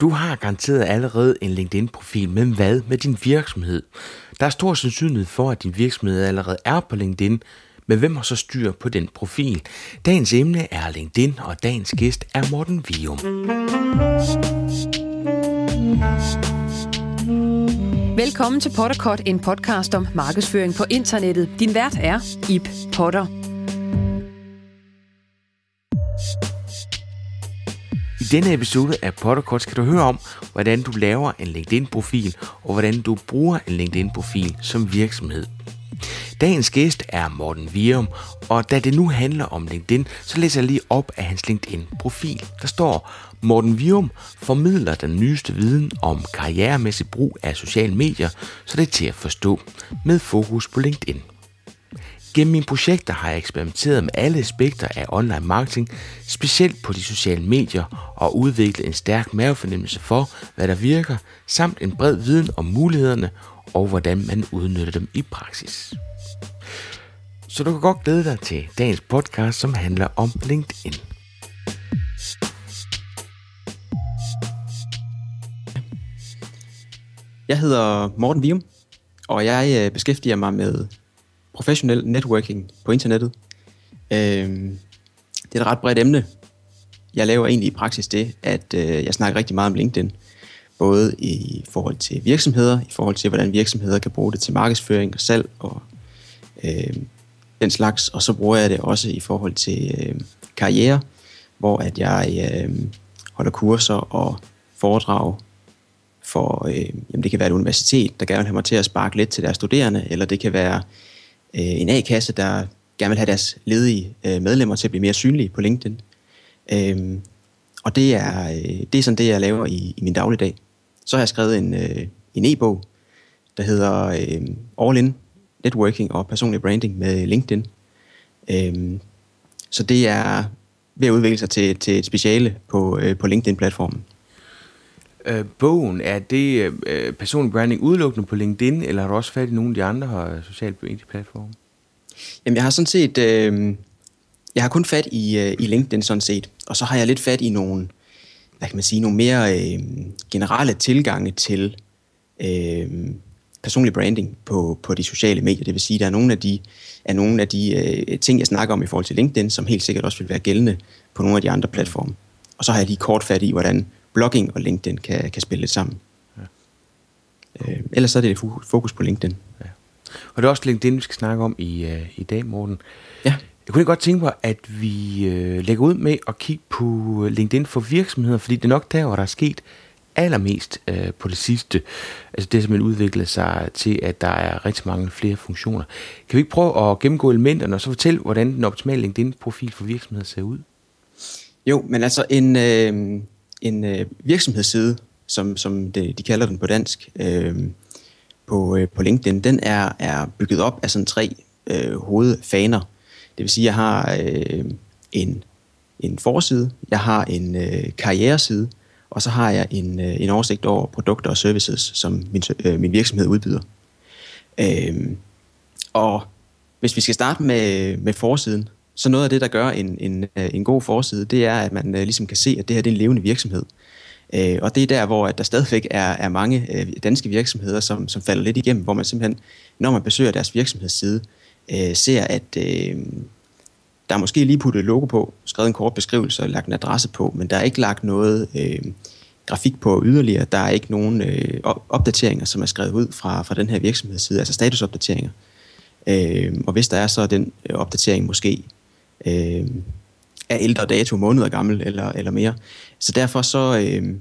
Du har garanteret allerede en LinkedIn-profil, men hvad med din virksomhed? Der er stor sandsynlighed for, at din virksomhed allerede er på LinkedIn, men hvem har så styr på den profil? Dagens emne er LinkedIn, og dagens gæst er Morten Vium. Velkommen til Potterkort, en podcast om markedsføring på internettet. Din vært er Ip Potter. Denne episode af Potterkort skal du høre om, hvordan du laver en LinkedIn-profil, og hvordan du bruger en LinkedIn-profil som virksomhed. Dagens gæst er Morten Virum, og da det nu handler om LinkedIn, så læser jeg lige op af hans LinkedIn-profil. Der står, Morten Virum formidler den nyeste viden om karrieremæssig brug af sociale medier, så det er til at forstå, med fokus på LinkedIn. Gennem mine projekter har jeg eksperimenteret med alle aspekter af online marketing, specielt på de sociale medier, og udviklet en stærk mavefornemmelse for, hvad der virker, samt en bred viden om mulighederne og hvordan man udnytter dem i praksis. Så du kan godt glæde dig til dagens podcast, som handler om LinkedIn. Jeg hedder Morten Vium, og jeg øh, beskæftiger mig med professionel networking på internettet. Øh, det er et ret bredt emne. Jeg laver egentlig i praksis det, at øh, jeg snakker rigtig meget om LinkedIn. Både i forhold til virksomheder, i forhold til, hvordan virksomheder kan bruge det til markedsføring og salg og øh, den slags. Og så bruger jeg det også i forhold til øh, karriere, hvor at jeg øh, holder kurser og foredrag for, øh, jamen det kan være et universitet, der gerne vil have mig til at sparke lidt til deres studerende, eller det kan være Øh, en A-kasse, der gerne vil have deres ledige øh, medlemmer til at blive mere synlige på LinkedIn. Øh, og det er, øh, det er sådan det, jeg laver i, i min dagligdag. Så har jeg skrevet en, øh, en e-bog, der hedder øh, All In Networking og Personlig Branding med LinkedIn. Øh, så det er ved at udvikle sig til, til et speciale på, øh, på LinkedIn-platformen. Øh, bogen, er det øh, personlig branding udelukkende på LinkedIn, eller har du også fat i nogle af de andre øh, sociale medieplatforme? Jamen, jeg har sådan set... Øh, jeg har kun fat i, øh, i LinkedIn sådan set, og så har jeg lidt fat i nogle, hvad kan man sige, nogle mere øh, generelle tilgange til øh, personlig branding på, på de sociale medier. Det vil sige, at der er nogle af de, er nogle af de øh, ting, jeg snakker om i forhold til LinkedIn, som helt sikkert også vil være gældende på nogle af de andre platforme. Og så har jeg lige kort fat i, hvordan blogging og LinkedIn kan, kan spille lidt sammen. Ja. Øh, ellers så er det fokus på LinkedIn. Ja. Og det er også LinkedIn, vi skal snakke om i, uh, i dag, Morten. Ja. Jeg kunne godt tænke mig, at vi uh, lægger ud med at kigge på LinkedIn for virksomheder, fordi det er nok der, hvor der er sket allermest uh, på det sidste. Altså det, som man udviklet sig til, at der er rigtig mange flere funktioner. Kan vi ikke prøve at gennemgå elementerne, og så fortælle, hvordan den optimale LinkedIn-profil for virksomheder ser ud? Jo, men altså en... Øh en øh, virksomhedsside, som, som det, de kalder den på dansk, øh, på, øh, på LinkedIn, den er, er bygget op af sådan tre øh, hovedfaner. Det vil sige, at jeg har øh, en, en forside, jeg har en øh, karriereside, og så har jeg en, øh, en oversigt over produkter og services, som min, øh, min virksomhed udbyder. Øh, og hvis vi skal starte med, med forsiden, så noget af det, der gør en, en, øh, en god forside, det er, at man øh, ligesom kan se, at det her det er en levende virksomhed. Uh, og det er der, hvor at der stadigvæk er, er mange danske virksomheder, som, som falder lidt igennem, hvor man simpelthen, når man besøger deres virksomhedsside, uh, ser, at øh, der er måske lige puttet et logo på, skrevet en kort beskrivelse og lagt en adresse på, men der er ikke lagt noget øh, grafik på yderligere. Der er ikke nogen øh, opdateringer, som er skrevet ud fra, fra den her virksomhedsside, altså statusopdateringer. Øh, og hvis der er, så er den opdatering måske øh, er ældre dato, måneder gammel eller, eller mere. Så derfor så øh,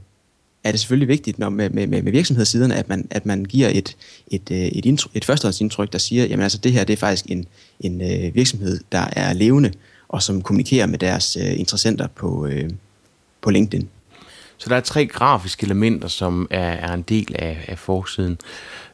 er det selvfølgelig vigtigt når med, med, med virksomhedssiderne, at man, at man giver et, et, øh, et, intro, et førstehåndsindtryk, der siger, jamen altså det her det er faktisk en, en øh, virksomhed, der er levende, og som kommunikerer med deres øh, interessenter på, øh, på LinkedIn. Så der er tre grafiske elementer, som er, er en del af, af forsiden.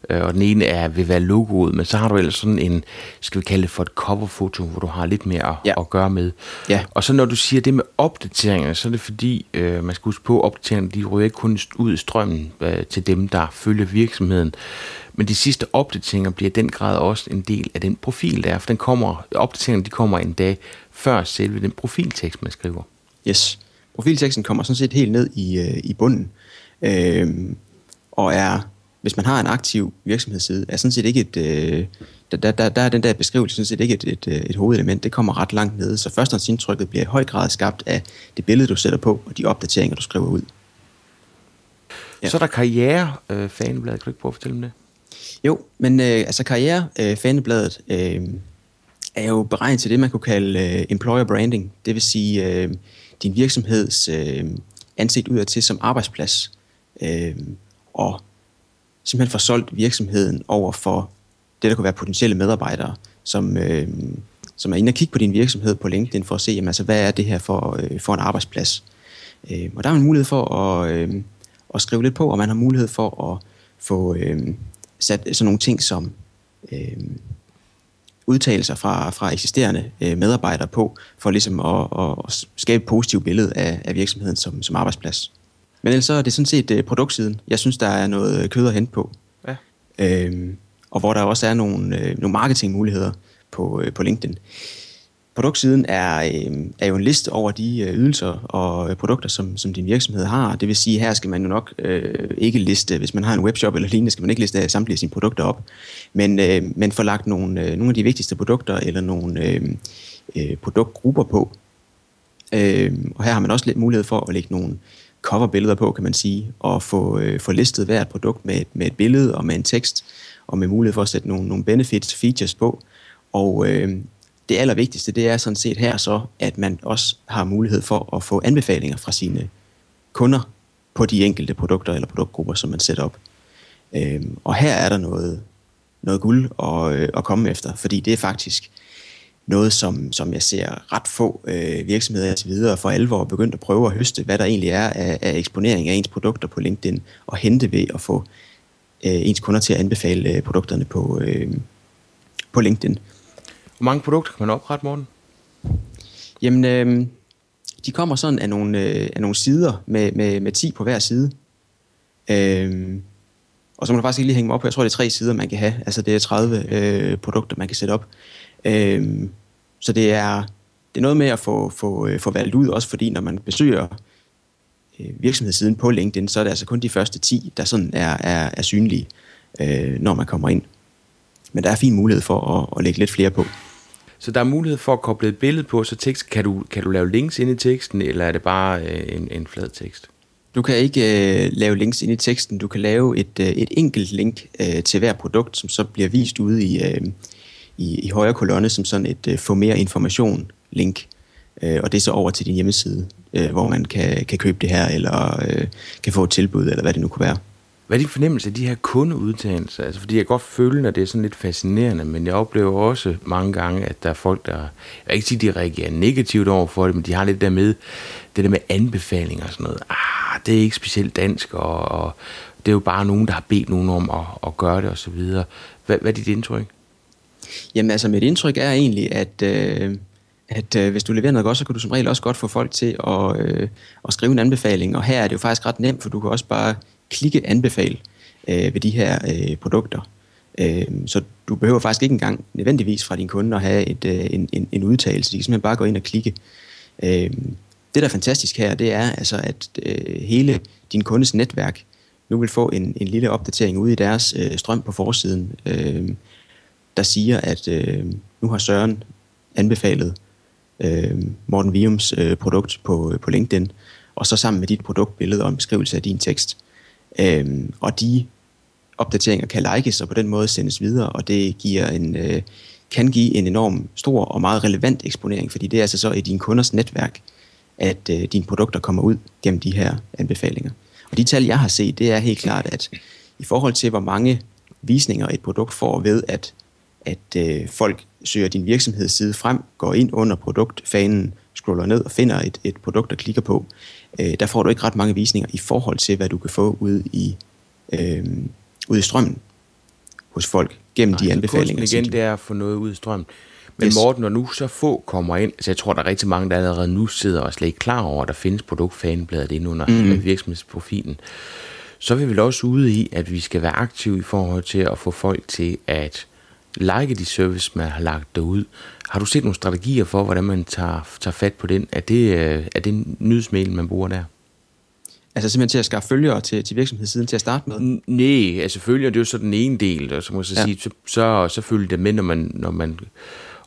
Øh, og den ene er, vil være logoet, men så har du ellers sådan en, skal vi kalde det for et coverfoto, hvor du har lidt mere at, ja. at gøre med. Ja. Og så når du siger det med opdateringer, så er det fordi, øh, man skal huske på, at opdateringerne de ryger ikke kun ud i strømmen øh, til dem, der følger virksomheden. Men de sidste opdateringer bliver i den grad også en del af den profil, der er, for den kommer, opdateringerne de kommer en dag før selve den profiltekst, man skriver. Yes. Profilteksten kommer sådan set helt ned i, øh, i bunden. Øhm, og er, hvis man har en aktiv virksomhedsside, er sådan set ikke et, øh, der, der, der, der er den der beskrivelse sådan set ikke et, et, et hovedelement. Det kommer ret langt nede. Så førstehåndsindtrykket bliver i høj grad skabt af det billede, du sætter på, og de opdateringer, du skriver ud. Ja. Så er der karriere, øh, fanebladet. Kan du ikke prøve at fortælle om det? Jo, men øh, altså karriere, øh, fanebladet, øh, er jo beregnet til det, man kunne kalde øh, employer branding. Det vil sige øh, din virksomheds øh, ansigt udadtil som arbejdsplads. Øh, og simpelthen får solgt virksomheden over for det, der kunne være potentielle medarbejdere, som, øh, som er inde og kigge på din virksomhed på LinkedIn for at se, jamen, altså, hvad er det her for, øh, for en arbejdsplads. Øh, og der er man mulighed for at, øh, at skrive lidt på, og man har mulighed for at få øh, sat sådan nogle ting som øh, udtalelser fra, fra eksisterende øh, medarbejdere på, for ligesom at, at skabe et positivt billede af, af virksomheden som, som arbejdsplads. Men ellers så er det sådan set øh, produktsiden. Jeg synes, der er noget kød at hente på. Ja. Øhm, og hvor der også er nogle, øh, nogle marketingmuligheder på, øh, på LinkedIn. Produktsiden er, øh, er jo en liste over de øh, ydelser og øh, produkter, som, som din virksomhed har. Det vil sige, her skal man jo nok øh, ikke liste, hvis man har en webshop eller lignende, skal man ikke liste samtlige sine produkter op. Men, øh, men få lagt nogle, øh, nogle af de vigtigste produkter eller nogle øh, øh, produktgrupper på. Øh, og her har man også lidt mulighed for at lægge nogle coverbilleder på, kan man sige, og få, øh, få listet hvert produkt med, med et billede og med en tekst, og med mulighed for at sætte nogle, nogle benefits, features på. Og øh, det allervigtigste, det er sådan set her så, at man også har mulighed for at få anbefalinger fra sine kunder på de enkelte produkter eller produktgrupper, som man sætter op. Øhm, og her er der noget, noget guld at, øh, at komme efter, fordi det er faktisk noget, som, som jeg ser ret få øh, virksomheder til videre for alvor begyndt at prøve at høste, hvad der egentlig er af, af eksponering af ens produkter på LinkedIn, og hente ved at få øh, ens kunder til at anbefale øh, produkterne på, øh, på LinkedIn. Hvor mange produkter kan man oprette, Morten? Jamen, øh, de kommer sådan af nogle, øh, af nogle sider med, med, med 10 på hver side. Øh, og så må du faktisk lige hænge mig op på, jeg tror, det er tre sider, man kan have. Altså, det er 30 øh, produkter, man kan sætte op. Øh, så det er, det er noget med at få, få, øh, få valgt ud, også fordi når man besøger øh, virksomhedssiden på LinkedIn, så er det altså kun de første 10, der sådan er, er, er synlige, øh, når man kommer ind. Men der er fin mulighed for at, at lægge lidt flere på. Så der er mulighed for at koble et billede på, så tekst, kan, du, kan du lave links ind i teksten, eller er det bare øh, en, en flad tekst? Du kan ikke øh, lave links ind i teksten. Du kan lave et, øh, et enkelt link øh, til hver produkt, som så bliver vist ude i, øh, i, i højre kolonne som sådan et øh, få mere information link. Øh, og det er så over til din hjemmeside, øh, hvor man kan, kan købe det her, eller øh, kan få et tilbud, eller hvad det nu kunne være. Hvad er din fornemmelse af de her kundeudtalelser? Altså, fordi jeg godt føler, at det er sådan lidt fascinerende, men jeg oplever også mange gange, at der er folk, der... Jeg vil ikke sige, at de reagerer negativt over for det, men de har lidt der med, det der med anbefalinger og sådan noget. Ah, det er ikke specielt dansk, og, og det er jo bare nogen, der har bedt nogen om at, at gøre det, og så videre. Hvad, hvad er dit indtryk? Jamen altså, mit indtryk er egentlig, at... Øh at øh, hvis du leverer noget godt, så kan du som regel også godt få folk til at, øh, at skrive en anbefaling. Og her er det jo faktisk ret nemt, for du kan også bare klikke anbefale øh, ved de her øh, produkter. Øh, så du behøver faktisk ikke engang nødvendigvis fra din kunde at have et, øh, en, en, en udtalelse. De kan simpelthen bare gå ind og klikke. Øh, det, der er fantastisk her, det er altså, at øh, hele din kundes netværk nu vil få en, en lille opdatering ude i deres øh, strøm på forsiden, øh, der siger, at øh, nu har Søren anbefalet øh, Morten Viums øh, produkt på, øh, på LinkedIn, og så sammen med dit produktbillede og en beskrivelse af din tekst. Øh, Øhm, og de opdateringer kan likes og på den måde sendes videre, og det giver en, øh, kan give en enorm stor og meget relevant eksponering, fordi det er altså så i din kunders netværk, at øh, dine produkter kommer ud gennem de her anbefalinger. Og de tal, jeg har set, det er helt klart, at i forhold til, hvor mange visninger et produkt får ved, at, at øh, folk søger din virksomhedsside frem, går ind under produktfanen, scroller ned og finder et, et produkt og klikker på, øh, der får du ikke ret mange visninger i forhold til, hvad du kan få ud i, øh, ud i strømmen hos folk gennem Nej, de anbefalinger. igen, det er at få noget ud i strømmen. Men yes. Morten, når nu så få kommer ind, så jeg tror, der er rigtig mange, der allerede nu sidder og slet ikke klar over, at der findes produktfanebladet inde under mm. virksomhedsprofilen, så er vi vel også ude i, at vi skal være aktive i forhold til at få folk til at like de service, man har lagt derud. Har du set nogle strategier for, hvordan man tager, tager fat på den? Er det, øh, er det en nyhedsmail, man bruger der? Altså simpelthen til at skaffe følgere til, til virksomhedssiden til at starte med? Nej, altså følgere, det er jo så den ene del, og så må jeg så ja. sige, så, så, så følger det med, når man, når man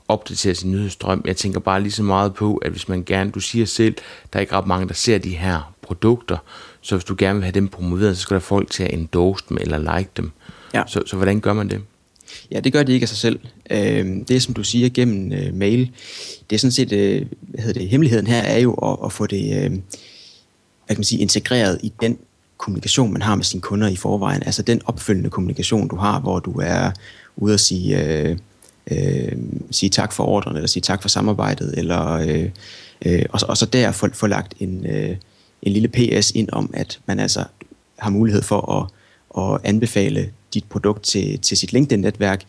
opdaterer sin nyhedsstrøm. Jeg tænker bare lige så meget på, at hvis man gerne, du siger selv, der er ikke ret mange, der ser de her produkter, så hvis du gerne vil have dem promoveret, så skal der folk til at endorse dem eller like dem. Ja. Så, så hvordan gør man det? Ja, det gør de ikke af sig selv. Øh, det, som du siger gennem øh, mail, det er sådan set, øh, hvad hedder det, hemmeligheden her er jo at, at få det øh, hvad kan man sige, integreret i den kommunikation, man har med sine kunder i forvejen. Altså den opfølgende kommunikation, du har, hvor du er ude at sige, øh, øh, sige tak for ordren, eller sige tak for samarbejdet, eller, øh, øh, og, og så der få, få lagt en, øh, en lille PS ind om, at man altså har mulighed for at, at anbefale dit produkt til, til sit LinkedIn-netværk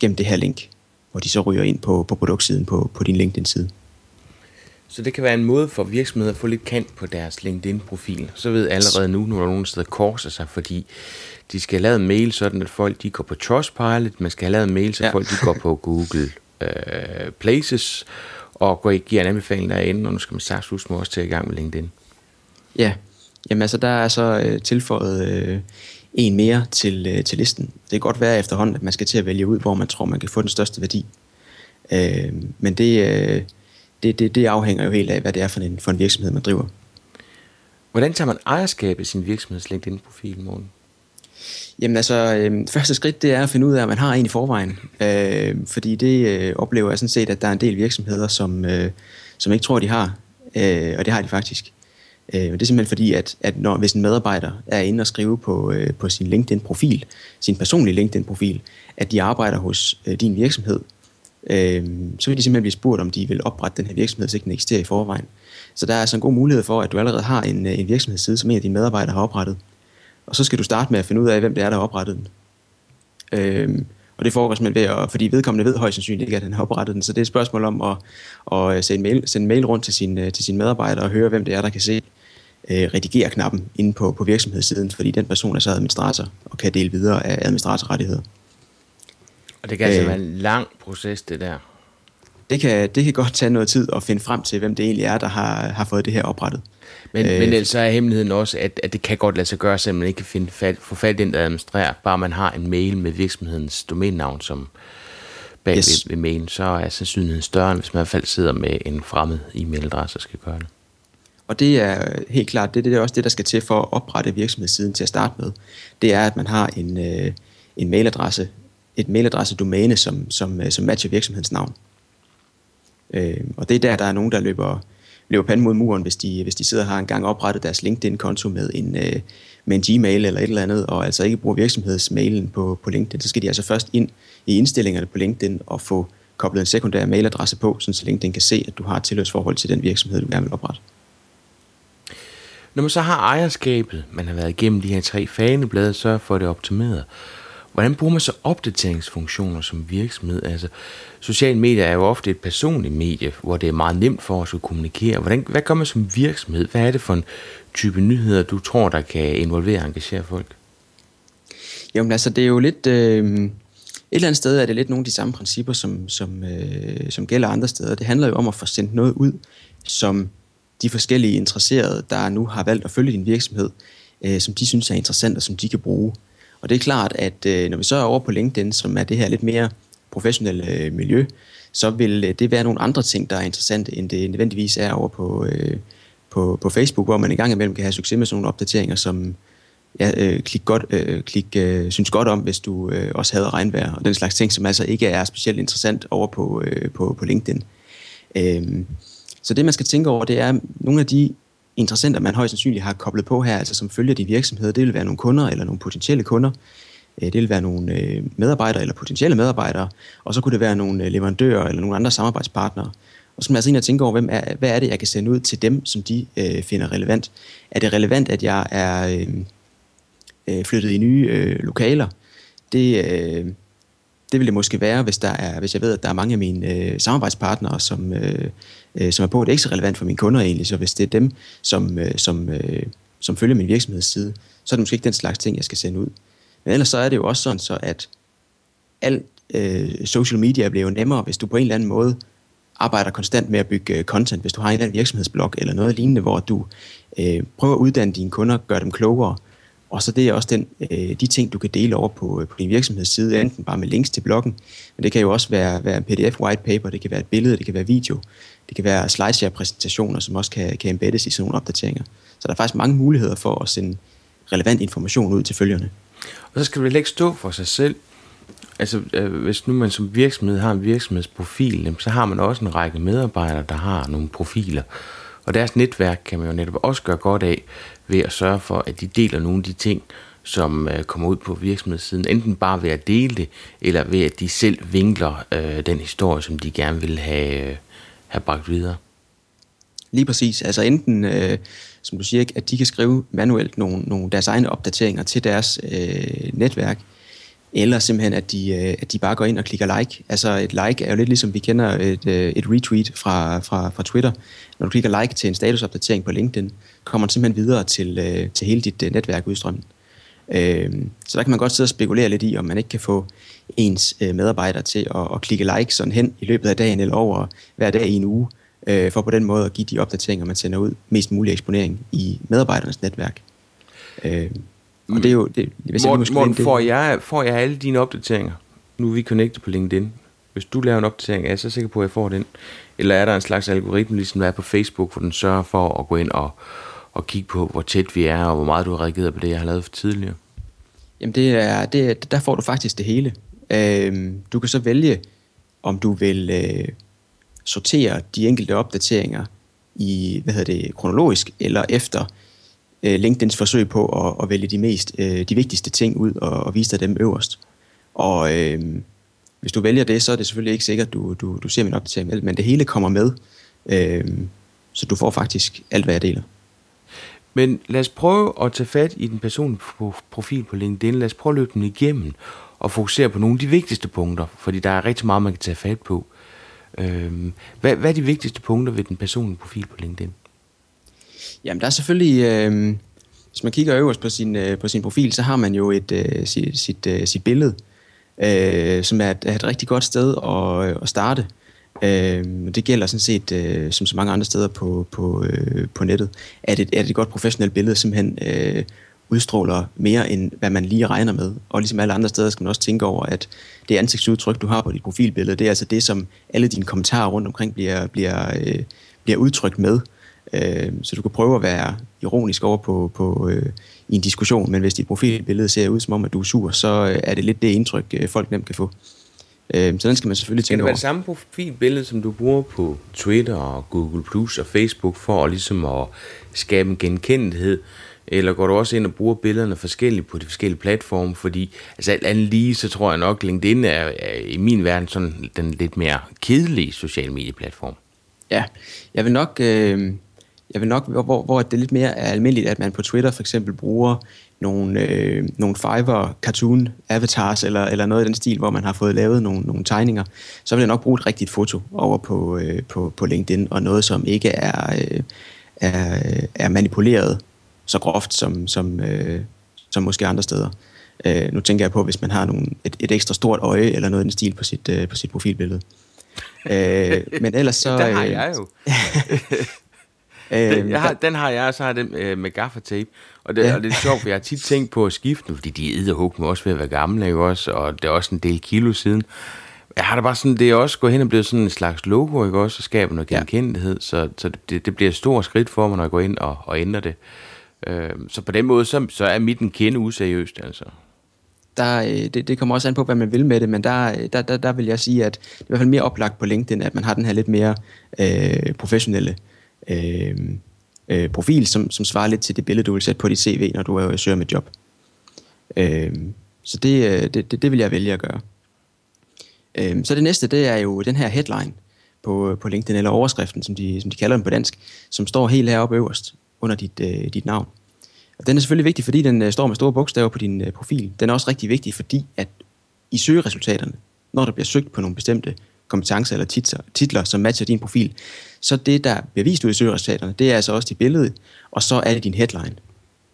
gennem det her link, hvor de så ryger ind på, på produktsiden på, på din LinkedIn-side. Så det kan være en måde for virksomheder at få lidt kant på deres LinkedIn-profil. Så ved allerede nu, når der nogen steder korser sig, fordi de skal have lavet en mail, sådan at folk de går på Trustpilot, man skal have lavet en mail, så ja. folk de går på Google uh, Places, og går, giver en anbefaling derinde, og nu skal man sagt også til i gang med LinkedIn. Ja, jamen altså der er så øh, tilføjet øh, en mere til, øh, til listen. Det kan godt være efterhånden, at man skal til at vælge ud, hvor man tror, man kan få den største værdi. Øh, men det, øh, det, det, det afhænger jo helt af, hvad det er for en, for en virksomhed, man driver. Hvordan tager man ejerskab af sin virksomheds LinkedIn-profil, morgen? Jamen altså, øh, første skridt det er at finde ud af, at man har en i forvejen. Øh, fordi det øh, oplever jeg sådan set, at der er en del virksomheder, som, øh, som ikke tror, de har. Øh, og det har de faktisk. Øh, det er simpelthen fordi, at, at når, hvis en medarbejder er inde og skrive på, øh, på sin LinkedIn-profil, sin personlige LinkedIn-profil, at de arbejder hos øh, din virksomhed, øh, så vil de simpelthen blive spurgt, om de vil oprette den her virksomhed, hvis ikke den eksisterer i forvejen. Så der er altså en god mulighed for, at du allerede har en, øh, en virksomhedsside, som en af dine medarbejdere har oprettet. Og så skal du starte med at finde ud af, hvem det er, der har oprettet den. Øh, og det foregår simpelthen ved, at, fordi vedkommende ved højst sandsynligt ikke, at han har oprettet den. Så det er et spørgsmål om at, at sende, mail, sende mail rundt til sin, øh, til sin medarbejdere og høre, hvem det er, der kan se øh, redigere-knappen inde på, på virksomhedssiden, fordi den person er så administrator og kan dele videre af administratorrettigheder. Og det kan altså øh, være en lang proces, det der. Det kan, det kan godt tage noget tid at finde frem til, hvem det egentlig er, der har, har fået det her oprettet. Men, øh, men ellers er hemmeligheden også, at, at det kan godt lade sig gøre, selvom man ikke kan finde fat, få fat i den, der administrerer. Bare man har en mail med virksomhedens domænenavn som bag yes. ved, ved mailen, så er sandsynligheden større, end hvis man i hvert fald sidder med en fremmed e-mailadresse og skal gøre det. Og det er helt klart, det, det er også det, der skal til for at oprette virksomhedssiden til at starte med. Det er, at man har en, øh, en mailadresse, et mailadresse-domæne, som, som, øh, som matcher virksomhedens navn. Øh, og det er der, der er nogen, der løber, løber panden mod muren, hvis de, hvis de sidder og har engang oprettet deres LinkedIn-konto med en, øh, med en Gmail eller et eller andet, og altså ikke bruger virksomhedsmailen på, på LinkedIn, så skal de altså først ind i indstillingerne på LinkedIn og få koblet en sekundær mailadresse på, så LinkedIn kan se, at du har et tilhørsforhold til den virksomhed, du gerne vil oprette. Når man så har ejerskabet, man har været igennem de her tre faneblade, så får det optimeret. Hvordan bruger man så opdateringsfunktioner som virksomhed? Altså, sociale medier er jo ofte et personligt medie, hvor det er meget nemt for os at kommunikere. Hvordan, hvad gør man som virksomhed? Hvad er det for en type nyheder, du tror, der kan involvere og engagere folk? Jamen altså, det er jo lidt... Øh, et eller andet sted er det lidt nogle af de samme principper, som, som, øh, som gælder andre steder. Det handler jo om at få sendt noget ud, som de forskellige interesserede, der nu har valgt at følge din virksomhed, øh, som de synes er interessant og som de kan bruge. Og det er klart, at øh, når vi så er over på LinkedIn, som er det her lidt mere professionelle øh, miljø, så vil øh, det være nogle andre ting, der er interessante, end det nødvendigvis er over på, øh, på, på Facebook, hvor man i gang imellem kan have succes med sådan nogle opdateringer, som ja, øh, klik, godt, øh, klik øh, synes godt om, hvis du øh, også havde regnvejr, og den slags ting, som altså ikke er specielt interessant over på, øh, på, på LinkedIn. Øh, så det, man skal tænke over, det er nogle af de interessenter, man højst sandsynligt har koblet på her, altså som følger din virksomhed. Det vil være nogle kunder eller nogle potentielle kunder. Øh, det vil være nogle øh, medarbejdere eller potentielle medarbejdere. Og så kunne det være nogle øh, leverandører eller nogle andre samarbejdspartnere. Og så må jeg altså ind og tænke over, hvem er, hvad er det, jeg kan sende ud til dem, som de øh, finder relevant. Er det relevant, at jeg er øh, flyttet i nye øh, lokaler? Det, øh, det vil det måske være, hvis, der er, hvis jeg ved, at der er mange af mine øh, samarbejdspartnere, som, øh, øh, som er på, det er ikke så relevant for mine kunder egentlig, så hvis det er dem, som, øh, som, øh, som følger min virksomhedsside, så er det måske ikke den slags ting, jeg skal sende ud. Men ellers så er det jo også sådan, så at alt øh, social media bliver jo nemmere, hvis du på en eller anden måde arbejder konstant med at bygge øh, content, hvis du har en eller anden virksomhedsblog eller noget lignende, hvor du øh, prøver at uddanne dine kunder, gøre dem klogere, og så det er også den, øh, de ting, du kan dele over på, øh, på din virksomhedsside, enten bare med links til bloggen, men det kan jo også være, være en pdf white paper, det kan være et billede, det kan være video, det kan være slideshare-præsentationer, som også kan, kan embeddes i sådan nogle opdateringer. Så der er faktisk mange muligheder for at sende relevant information ud til følgerne. Og så skal det ikke stå for sig selv. Altså, øh, hvis nu man som virksomhed har en virksomhedsprofil, så har man også en række medarbejdere, der har nogle profiler. Og deres netværk kan man jo netop også gøre godt af ved at sørge for, at de deler nogle af de ting, som øh, kommer ud på virksomhedssiden. Enten bare ved at dele det, eller ved at de selv vinkler øh, den historie, som de gerne vil have, øh, have bragt videre. Lige præcis. Altså enten, øh, som du siger, at de kan skrive manuelt nogle, nogle deres egne opdateringer til deres øh, netværk, eller simpelthen, at de, øh, at de bare går ind og klikker like. Altså et like er jo lidt ligesom, vi kender et, øh, et retweet fra, fra, fra Twitter. Når du klikker like til en statusopdatering på LinkedIn, kommer den simpelthen videre til, øh, til hele dit øh, netværk udstrømmen. Øhm, så der kan man godt sidde og spekulere lidt i, om man ikke kan få ens øh, medarbejdere til at, at klikke like sådan hen i løbet af dagen eller over hver dag i en uge, øh, for på den måde at give de opdateringer, man sender ud, mest mulig eksponering i medarbejdernes netværk. Øhm. Og det er jo... Det, hvis Morten, jeg Morten, får, jeg, får jeg alle dine opdateringer? Nu er vi connected på LinkedIn. Hvis du laver en opdatering, er jeg så sikker på, at jeg får den? Eller er der en slags algoritme, ligesom der er på Facebook, hvor den sørger for at gå ind og, og kigge på, hvor tæt vi er, og hvor meget du har reageret på det, jeg har lavet for tidligere? Jamen, det er, det, er, der får du faktisk det hele. Øhm, du kan så vælge, om du vil øh, sortere de enkelte opdateringer i, hvad hedder det, kronologisk, eller efter øh, LinkedIns forsøg på at, at vælge de mest, øh, de vigtigste ting ud og, og vise dig dem øverst. Og øh, hvis du vælger det, så er det selvfølgelig ikke sikkert, at du, du, du ser min opdatering, men det hele kommer med, øh, så du får faktisk alt, hvad jeg deler. Men lad os prøve at tage fat i den personlige profil på LinkedIn. Lad os prøve at løbe den igennem og fokusere på nogle af de vigtigste punkter, fordi der er rigtig meget, man kan tage fat på. Øh, hvad, hvad er de vigtigste punkter ved den personlige profil på LinkedIn? Jamen, der er selvfølgelig... Øh, hvis man kigger øverst på sin, øh, på sin profil, så har man jo et, øh, sit, sit, øh, sit billede, øh, som er et, er et rigtig godt sted at, øh, at starte. Øh, det gælder sådan set, øh, som så mange andre steder på, på, øh, på nettet, at et, at et godt professionelt billede simpelthen øh, udstråler mere, end hvad man lige regner med. Og ligesom alle andre steder skal man også tænke over, at det ansigtsudtryk, du har på dit profilbillede, det er altså det, som alle dine kommentarer rundt omkring bliver, bliver, øh, bliver udtrykt med. Øh, så du kan prøve at være ironisk over på, på øh, i en diskussion, men hvis dit profilbillede ser ud som om, at du er sur, så øh, er det lidt det indtryk, øh, folk nemt kan få. Øh, så den skal man selvfølgelig tænke over. Kan det være det samme profilbillede, som du bruger på Twitter og Google Plus og Facebook for at, ligesom at skabe en genkendelighed? Eller går du også ind og bruger billederne forskelligt på de forskellige platforme? Fordi altså alt andet lige, så tror jeg nok, LinkedIn er, er i min verden sådan den lidt mere kedelige social medieplatform. Ja, jeg vil nok... Øh jeg vil nok, hvor, hvor det er lidt mere er almindeligt, at man på Twitter for eksempel bruger nogle, øh, nogle Fiverr cartoon avatars eller, eller noget i den stil, hvor man har fået lavet nogle, nogle tegninger, så vil jeg nok bruge et rigtigt foto over på, øh, på, på LinkedIn, og noget, som ikke er, øh, er, er manipuleret så groft som, som, øh, som måske andre steder. Øh, nu tænker jeg på, hvis man har nogle, et, et ekstra stort øje eller noget i den stil på sit, øh, på sit profilbillede. øh, men ellers så... Der har jeg jo. Øh, jeg har, den har jeg, og så har den øh, med gaffatape. Og det, ja. og det er sjovt, for jeg har tit tænkt på at skifte fordi de er hug med også ved at være gamle, ikke også? Og det er også en del kilo siden. Jeg har da bare sådan, det er også gået hen og blevet sådan en slags logo, ikke også? Og skaber noget genkendelighed. Ja. Så, så det, det bliver et stort skridt for mig, når jeg går ind og, og ændrer det. Øh, så på den måde, så, så er mit en kende useriøst, altså der, øh, det, det kommer også an på, hvad man vil med det, men der, der, der, der vil jeg sige, at det er i hvert fald mere oplagt på LinkedIn, at man har den her lidt mere øh, professionelle øh, øh, profil, som, som svarer lidt til det billede, du vil sætte på dit CV, når du er øh, søger med job. Øh, så det, øh, det, det, det vil jeg vælge at gøre. Øh, så det næste, det er jo den her headline på, øh, på LinkedIn, eller overskriften, som de, som de kalder den på dansk, som står helt heroppe øverst under dit, øh, dit navn. Og den er selvfølgelig vigtig, fordi den øh, står med store bogstaver på din øh, profil. Den er også rigtig vigtig, fordi at i søgeresultaterne, når der bliver søgt på nogle bestemte kompetencer eller titler, titler, som matcher din profil, så det, der bliver vist ud i søgeresultaterne, det er altså også dit billede, og så er det din headline,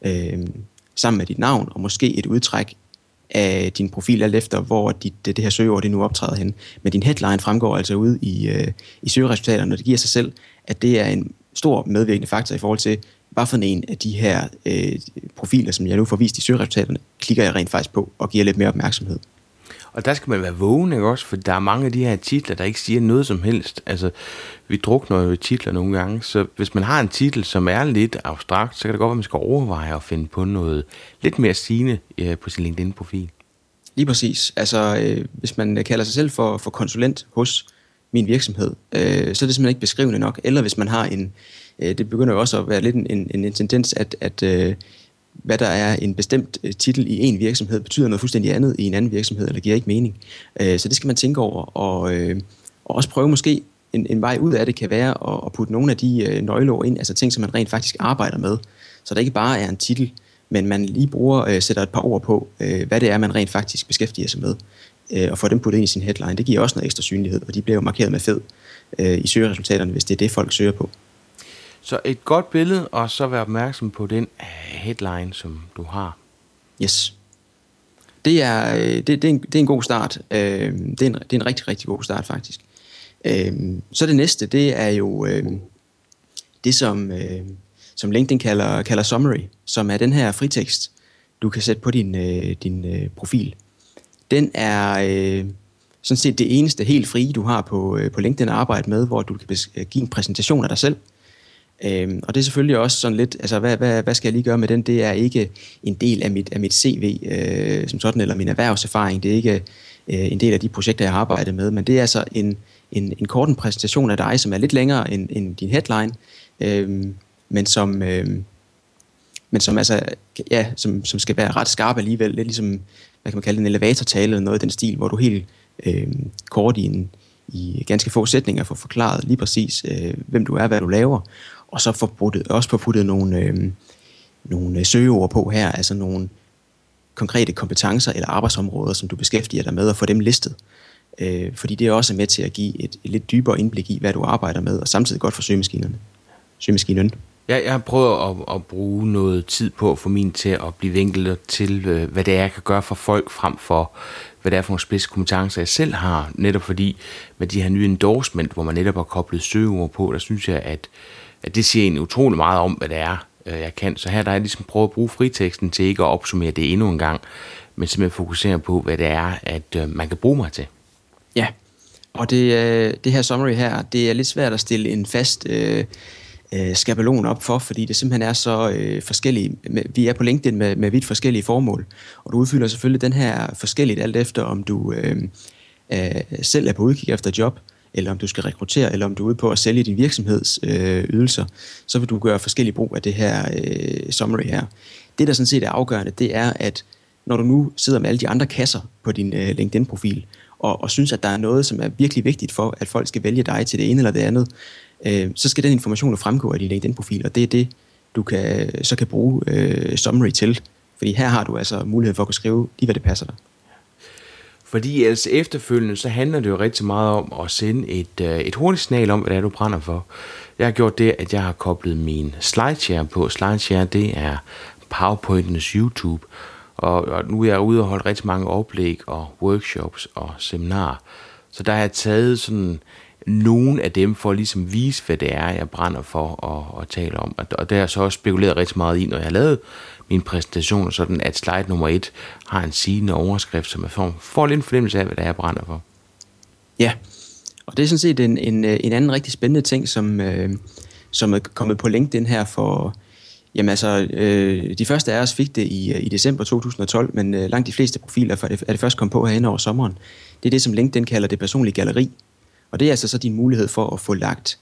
øh, sammen med dit navn, og måske et udtræk af din profil, alt efter hvor dit, det, her søgeord det nu optræder hen. Men din headline fremgår altså ud i, øh, i søgeresultaterne, og det giver sig selv, at det er en stor medvirkende faktor i forhold til, hvad for en af de her øh, profiler, som jeg nu får vist i søgeresultaterne, klikker jeg rent faktisk på og giver lidt mere opmærksomhed. Og der skal man være vågen, ikke også? For der er mange af de her titler, der ikke siger noget som helst. Altså, vi drukner jo titler nogle gange, så hvis man har en titel, som er lidt abstrakt, så kan det godt være, at man skal overveje at finde på noget lidt mere sigende øh, på sin LinkedIn-profil. Lige præcis. Altså, øh, hvis man kalder sig selv for, for konsulent hos min virksomhed, øh, så er det simpelthen ikke beskrivende nok. Eller hvis man har en, øh, det begynder jo også at være lidt en, en, en tendens, at, at øh, hvad der er en bestemt øh, titel i en virksomhed, betyder noget fuldstændig andet i en anden virksomhed, eller giver ikke mening. Øh, så det skal man tænke over, og, øh, og også prøve måske en, en vej ud af det kan være at, at putte nogle af de øh, nøgleord ind, altså ting, som man rent faktisk arbejder med. Så det ikke bare er en titel, men man lige bruger, øh, sætter et par ord på, øh, hvad det er, man rent faktisk beskæftiger sig med, øh, og får dem puttet ind i sin headline. Det giver også noget ekstra synlighed, og de bliver jo markeret med fed øh, i søgeresultaterne, hvis det er det, folk søger på. Så et godt billede, og så være opmærksom på den øh, headline, som du har. Yes. Det er, øh, det, det, er, en, det er en god start. Øh, det, er en, det er en rigtig, rigtig god start, faktisk. Så det næste, det er jo det, som, som LinkedIn kalder, kalder summary, som er den her fritekst, du kan sætte på din, din profil. Den er sådan set det eneste helt frie, du har på, på LinkedIn at arbejde med, hvor du kan give en præsentation af dig selv, Øhm, og det er selvfølgelig også sådan lidt, altså hvad, hvad, hvad skal jeg lige gøre med den? Det er ikke en del af mit, af mit CV øh, som sådan, eller min erhvervserfaring. Det er ikke øh, en del af de projekter, jeg har arbejdet med, men det er altså en, en, en kort præsentation af dig, som er lidt længere end, end din headline, øh, men som... Øh, men som altså, ja, som, som skal være ret skarp alligevel, lidt ligesom, hvad kan man kalde det, en elevatortale eller noget i den stil, hvor du helt øh, kort i en, i ganske få sætninger får forklaret lige præcis, øh, hvem du er, hvad du laver, og så få puttet, også få puttet nogle, øh, nogle søgeord på her, altså nogle konkrete kompetencer eller arbejdsområder, som du beskæftiger dig med, og få dem listet. Øh, fordi det er også med til at give et, et lidt dybere indblik i, hvad du arbejder med, og samtidig godt for søgemaskinerne. Søgemaskinen. Ja, jeg har prøvet at, at bruge noget tid på at få min til at blive vinklet til, øh, hvad det er, jeg kan gøre for folk, frem for hvad det er for nogle spidse kompetencer, jeg selv har. Netop fordi med de her nye endorsement, hvor man netop har koblet søgeord på, der synes jeg, at at det siger egentlig utrolig meget om, hvad det er, øh, jeg kan. Så her der er jeg ligesom prøvet at bruge friteksten til ikke at opsummere det endnu en gang, men simpelthen fokusere på, hvad det er, at øh, man kan bruge mig til. Ja, og det, øh, det her summary her, det er lidt svært at stille en fast øh, skabelon op for, fordi det simpelthen er så øh, forskellige. Vi er på LinkedIn med, med vidt forskellige formål, og du udfylder selvfølgelig den her forskelligt alt efter, om du øh, øh, selv er på udkig efter job, eller om du skal rekruttere, eller om du er ude på at sælge din virksomheds øh, ydelser, så vil du gøre forskellige brug af det her øh, summary her. Det, der sådan set er afgørende, det er, at når du nu sidder med alle de andre kasser på din øh, LinkedIn-profil, og, og synes, at der er noget, som er virkelig vigtigt for, at folk skal vælge dig til det ene eller det andet, øh, så skal den information fremgå af din LinkedIn-profil, og det er det, du kan, så kan bruge øh, summary til. Fordi her har du altså mulighed for at kunne skrive lige, hvad det passer dig. Fordi altså efterfølgende, så handler det jo rigtig meget om at sende et, øh, et hurtigt signal om, hvad det er, du brænder for. Jeg har gjort det, at jeg har koblet min SlideShare på. SlideShare, det er PowerPointens YouTube. Og, og nu er jeg ude og holde rigtig mange oplæg og workshops og seminarer. Så der har jeg taget sådan nogle af dem for ligesom at ligesom vise, hvad det er, jeg brænder for at, at tale om. Og, og det har jeg så også spekuleret rigtig meget i, når jeg har lavet min præsentation, sådan at slide nummer et har en sigende overskrift, som jeg får, får lidt en fornemmelse af, hvad det er, jeg brænder for. Ja, og det er sådan set en, en, en anden rigtig spændende ting, som, øh, som er kommet på LinkedIn her for, Jamen altså, øh, de første af os fik det i, i december 2012, men øh, langt de fleste profiler er det, er det først kom på herinde over sommeren. Det er det, som LinkedIn kalder det personlige galleri. Og det er altså så din mulighed for at få lagt,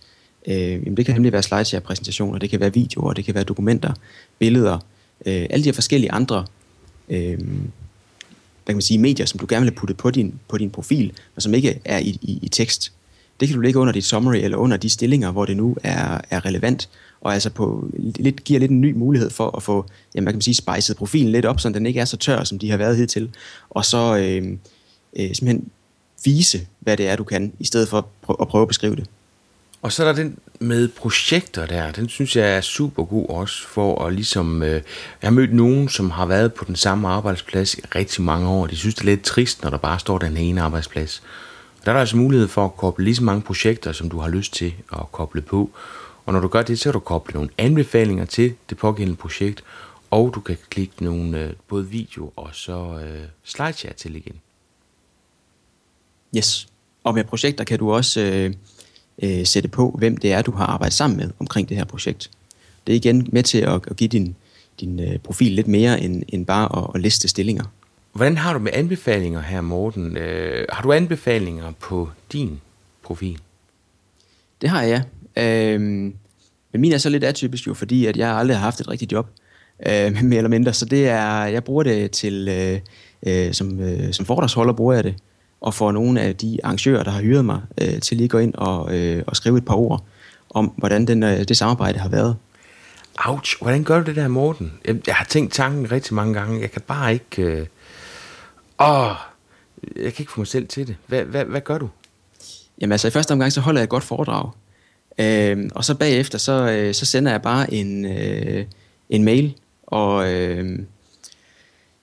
øh, jamen det kan nemlig være slideshare-præsentationer, det kan være videoer, det kan være dokumenter, billeder, øh, alle de her forskellige andre øh, hvad kan man sige, medier, som du gerne vil have puttet på din, på din profil, men som ikke er i, i, i tekst. Det kan du lægge under dit summary eller under de stillinger, hvor det nu er, er relevant, og altså på, lidt, giver lidt en ny mulighed for at få, jamen, man kan sige, spejset profilen lidt op, så den ikke er så tør, som de har været hidtil, og så øh, øh, simpelthen vise, hvad det er, du kan, i stedet for at prøve at beskrive det. Og så er der den med projekter der, den synes jeg er super god også for at ligesom, øh, jeg har mødt nogen, som har været på den samme arbejdsplads i rigtig mange år. De synes det er lidt trist, når der bare står den ene arbejdsplads. Og der er der altså mulighed for at koble lige så mange projekter, som du har lyst til at koble på. Og når du gør det, så kan du koble nogle anbefalinger til det pågældende projekt, og du kan klikke nogle øh, både video og så øh, slideshare til igen. Yes. Og med projekter kan du også øh, øh, sætte på, hvem det er, du har arbejdet sammen med omkring det her projekt. Det er igen med til at, at give din, din øh, profil lidt mere end, end bare at, at liste stillinger. Hvordan har du med anbefalinger her, Morten? Øh, har du anbefalinger på din profil? Det har jeg, ja. Øh, men min er så lidt atypisk jo, fordi at jeg aldrig har haft et rigtigt job, øh, mere eller mindre. Så det er, jeg bruger det til, øh, øh, som, øh, som foredragsholder bruger jeg det, og for nogle af de arrangører, der har hyret mig, øh, til lige at gå ind og, øh, og skrive et par ord om, hvordan den, øh, det samarbejde har været. Ouch, hvordan gør du det der, Morten? Jeg, jeg har tænkt tanken rigtig mange gange. Jeg kan bare ikke... Øh... Åh, jeg kan ikke få mig selv til det. Hvad, hvad, hvad gør du? Jamen altså, i første omgang, så holder jeg et godt foredrag. Øh, og så bagefter, så, øh, så sender jeg bare en, øh, en mail, og... Øh,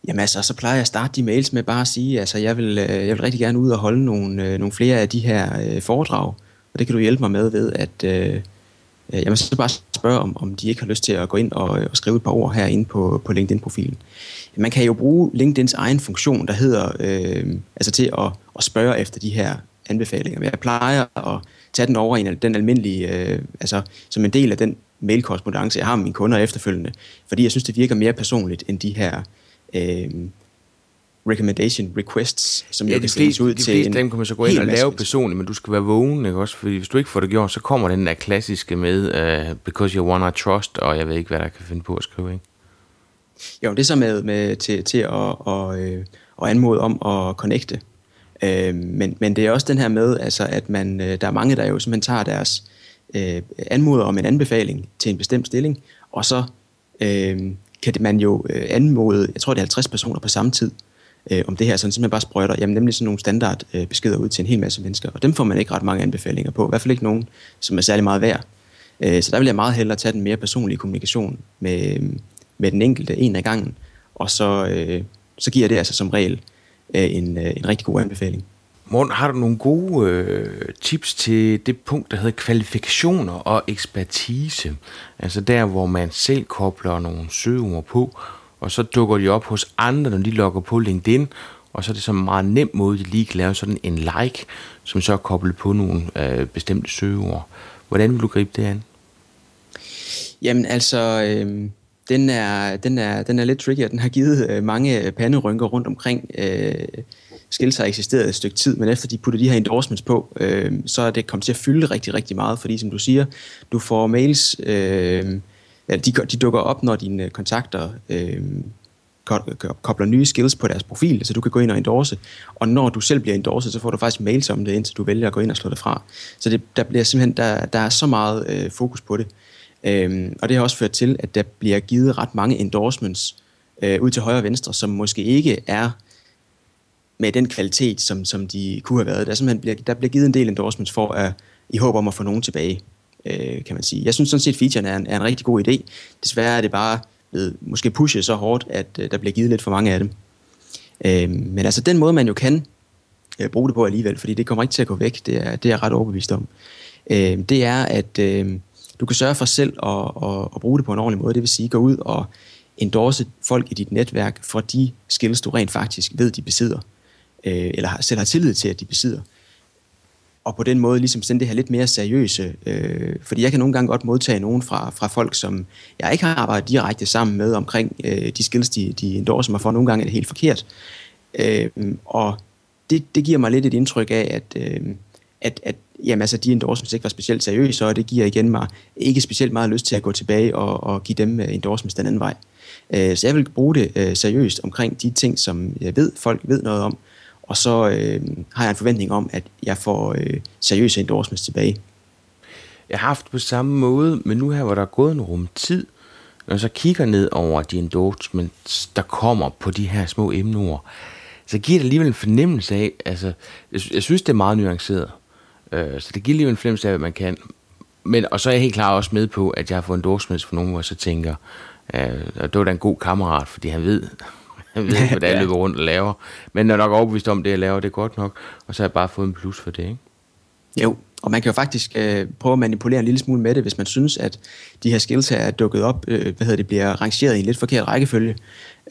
Jamen altså, så plejer jeg at starte de mails med bare at sige, altså jeg vil, øh, jeg vil rigtig gerne ud og holde nogle, øh, nogle flere af de her øh, foredrag, og det kan du hjælpe mig med ved, at øh, jamen, så bare spørge, om, om de ikke har lyst til at gå ind og, og skrive et par ord herinde på, på LinkedIn-profilen. Man kan jo bruge LinkedIns egen funktion, der hedder, øh, altså til at, at spørge efter de her anbefalinger. Jeg plejer at tage den over i den almindelige, øh, altså som en del af den mailkorrespondence, jeg har med mine kunder efterfølgende, fordi jeg synes, det virker mere personligt end de her øh, recommendation requests, som ja, jo kan sendes ud de til en dem kan man så gå ind og lave personligt, men du skal være vågen, ikke også? Fordi hvis du ikke får det gjort, så kommer den der klassiske med, uh, because you wanna trust, og jeg ved ikke, hvad der kan finde på at skrive, ikke? Jo, det er så med, med til, til at, og, øh, at anmode om at connecte. Øh, men, men det er også den her med, altså, at man, øh, der er mange, der jo simpelthen tager deres øh, anmoder om en anbefaling til en bestemt stilling, og så øh, kan man jo øh, anmode, jeg tror det er 50 personer på samme tid, øh, om det her, sådan simpelthen bare sprøjter, jamen nemlig sådan nogle standard øh, beskeder ud til en hel masse mennesker, og dem får man ikke ret mange anbefalinger på, i hvert fald ikke nogen, som er særlig meget værd. Øh, så der vil jeg meget hellere tage den mere personlige kommunikation med, øh, med den enkelte en af gangen, og så, øh, så giver det altså som regel øh, en, øh, en rigtig god anbefaling. Morten, har du nogle gode øh, tips til det punkt, der hedder kvalifikationer og ekspertise? Altså der, hvor man selv kobler nogle søgeord på, og så dukker de op hos andre, når de logger på LinkedIn, og så er det så en meget nem måde, de lige kan lave sådan en like, som så er koblet på nogle øh, bestemte søgeord. Hvordan vil du gribe det an? Jamen altså, øh, den, er, den, er, den er lidt tricky, og den har givet øh, mange øh, panderynker rundt omkring. Øh, Skills har eksisteret et stykke tid, men efter de putter de her endorsements på, øh, så er det kommet til at fylde rigtig, rigtig meget, fordi som du siger, du får mails, øh, ja, de, de dukker op, når dine kontakter øh, kobler nye skills på deres profil, så du kan gå ind og endorse, og når du selv bliver endorset, så får du faktisk mails om det, indtil du vælger at gå ind og slå det fra. Så det, der bliver simpelthen, der, der er så meget øh, fokus på det. Øhm, og det har også ført til, at der bliver givet ret mange endorsements øh, ud til højre og venstre, som måske ikke er med den kvalitet, som, som de kunne have været. Der, simpelthen bliver, der bliver givet en del endorsements for at, i håb om at få nogen tilbage, øh, kan man sige. Jeg synes sådan set, at featuren er en, er en rigtig god idé. Desværre er det bare blevet måske pushet så hårdt, at øh, der bliver givet lidt for mange af dem. Øh, men altså den måde, man jo kan øh, bruge det på alligevel, fordi det kommer ikke til at gå væk, det er, det er jeg ret overbevist om, øh, det er, at øh, du kan sørge for selv at, at, at bruge det på en ordentlig måde. Det vil sige, gå ud og endorse folk i dit netværk for de skills, du rent faktisk ved, de besidder øh, eller selv har tillid til, at de besidder. Og på den måde ligesom sende det her lidt mere seriøse, øh, fordi jeg kan nogle gange godt modtage nogen fra, fra folk, som jeg ikke har arbejdet direkte sammen med omkring øh, de skills, de, de endorser mig for. Nogle gange er det helt forkert. Øh, og det, det giver mig lidt et indtryk af, at, øh, at, at jamen, altså, de endorsements ikke var specielt seriøse, og det giver igen mig ikke specielt meget lyst til at gå tilbage og, og give dem øh, endorsements den anden vej. Øh, så jeg vil bruge det øh, seriøst omkring de ting, som jeg ved, folk ved noget om, og så øh, har jeg en forventning om, at jeg får øh, seriøse endorsements tilbage. Jeg har haft på samme måde, men nu her, hvor der er gået en rum tid, når jeg så kigger ned over de endorsements, der kommer på de her små emneord, så giver det alligevel en fornemmelse af, altså, jeg, jeg synes, det er meget nuanceret, øh, så det giver alligevel en fornemmelse af, at man kan men, og så er jeg helt klar også med på, at jeg har fået endorsements for nogen, hvor jeg så tænker, øh, det var da en god kammerat, fordi han ved, han ved, hvad jeg løber rundt og laver. Men jeg er nok overbevist om, det jeg laver, det er godt nok. Og så har jeg bare fået en plus for det, ikke? Jo, og man kan jo faktisk øh, prøve at manipulere en lille smule med det, hvis man synes, at de her skills her er dukket op, øh, hvad hedder det, bliver rangeret i en lidt forkert rækkefølge,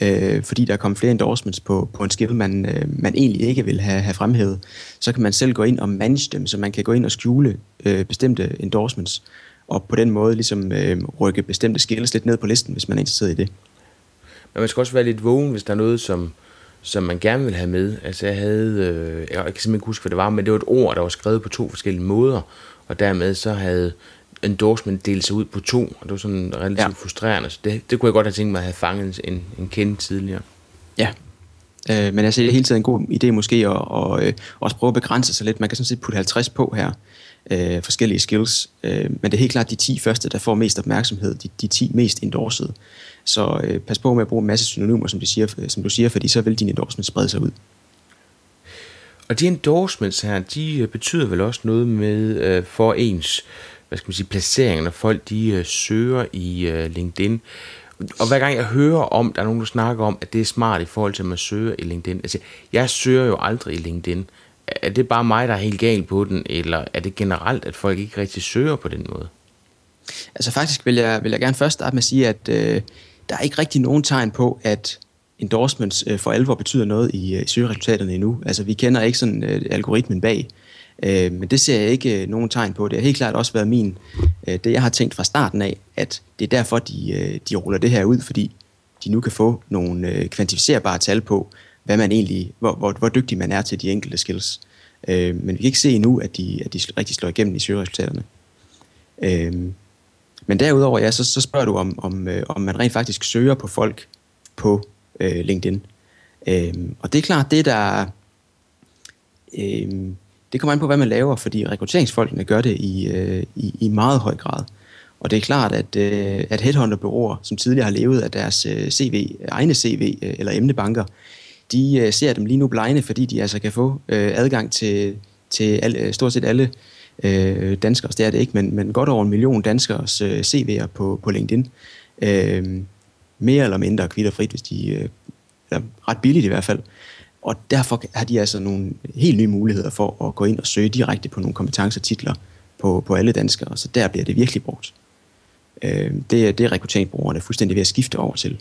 øh, fordi der er kommet flere endorsements på, på en skill, man, øh, man egentlig ikke vil have, have fremhævet. Så kan man selv gå ind og manage dem, så man kan gå ind og skjule øh, bestemte endorsements, og på den måde ligesom øh, rykke bestemte skills lidt ned på listen, hvis man er interesseret i det. Men man skal også være lidt vågen, hvis der er noget, som, som man gerne vil have med. Altså jeg havde, øh, jeg kan simpelthen ikke huske, hvad det var, men det var et ord, der var skrevet på to forskellige måder, og dermed så havde endorsement delt sig ud på to, og det var sådan relativt ja. frustrerende. Så det, det kunne jeg godt have tænkt mig at have fanget en, en kende tidligere. Ja, øh, men jeg ser det hele tiden en god idé måske at og, øh, også prøve at begrænse sig lidt. Man kan sådan set putte 50 på her, øh, forskellige skills, øh, men det er helt klart de 10 første, der får mest opmærksomhed, de, de 10 mest endorsede. Så øh, pas på med at bruge en masse synonymer, som, de siger, som du siger, fordi så vil din endorsement sprede sig ud. Og de endorsements her, de øh, betyder vel også noget med øh, for ens hvad skal man sige, placering, når folk de øh, søger i øh, LinkedIn. Og hver gang jeg hører om, der er nogen, der snakker om, at det er smart i forhold til, at man søger i LinkedIn. Altså, jeg søger jo aldrig i LinkedIn. Er det bare mig, der er helt gal på den, eller er det generelt, at folk ikke rigtig søger på den måde? Altså faktisk vil jeg, vil jeg gerne først starte med at sige, at øh, der er ikke rigtig nogen tegn på, at endorsements øh, for alvor betyder noget i, øh, i søgeresultaterne endnu. Altså vi kender ikke sådan øh, algoritmen bag, øh, men det ser jeg ikke øh, nogen tegn på. Det har helt klart også været min, øh, det jeg har tænkt fra starten af, at det er derfor, de, øh, de ruller det her ud, fordi de nu kan få nogle øh, kvantificerbare tal på, hvad man egentlig, hvor, hvor, hvor dygtig man er til de enkelte skills. Øh, men vi kan ikke se endnu, at de, at de rigtig slår igennem i søgeresultaterne. Øh, men derudover, ja, så, så spørger du, om, om, øh, om man rent faktisk søger på folk på øh, LinkedIn. Øh, og det er klart, det der... Øh, det kommer an på, hvad man laver, fordi rekrutteringsfolkene gør det i, øh, i, i meget høj grad. Og det er klart, at, øh, at headhunterbyråer, som tidligere har levet af deres øh, CV, egne CV øh, eller emnebanker, de øh, ser dem lige nu blegne, fordi de altså kan få øh, adgang til, til al, øh, stort set alle øh, danskere, det er det ikke, men, men godt over en million danskers øh, CV'er på, på LinkedIn. Øh, mere eller mindre kvitterfrit, hvis de øh, er ret billigt i hvert fald. Og derfor har de altså nogle helt nye muligheder for at gå ind og søge direkte på nogle kompetencetitler på, på alle danskere, så der bliver det virkelig brugt. Øh, det, det er rekrutteringsbrugerne fuldstændig ved at skifte over til.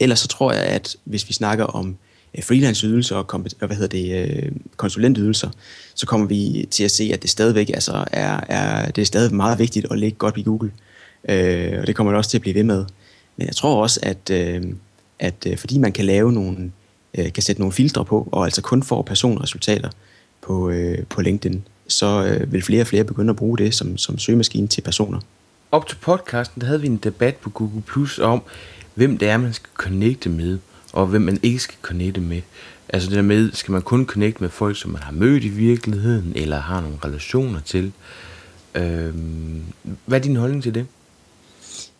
Ellers så tror jeg, at hvis vi snakker om Øh, freelanceydelser og hvad hedder det, øh, konsulentydelser, så kommer vi til at se, at det stadigvæk altså er, er, det er stadig meget vigtigt at ligge godt i Google. Øh, og det kommer det også til at blive ved med. Men jeg tror også, at, øh, at øh, fordi man kan lave nogle, øh, kan sætte nogle filtre på, og altså kun får personresultater på, øh, på LinkedIn, så øh, vil flere og flere begynde at bruge det som, som søgemaskine til personer. Op til podcasten, der havde vi en debat på Google Plus om, hvem det er, man skal connecte med og hvem man ikke skal connecte med. Altså det der med, skal man kun connecte med folk, som man har mødt i virkeligheden, eller har nogle relationer til. Øhm, hvad er din holdning til det?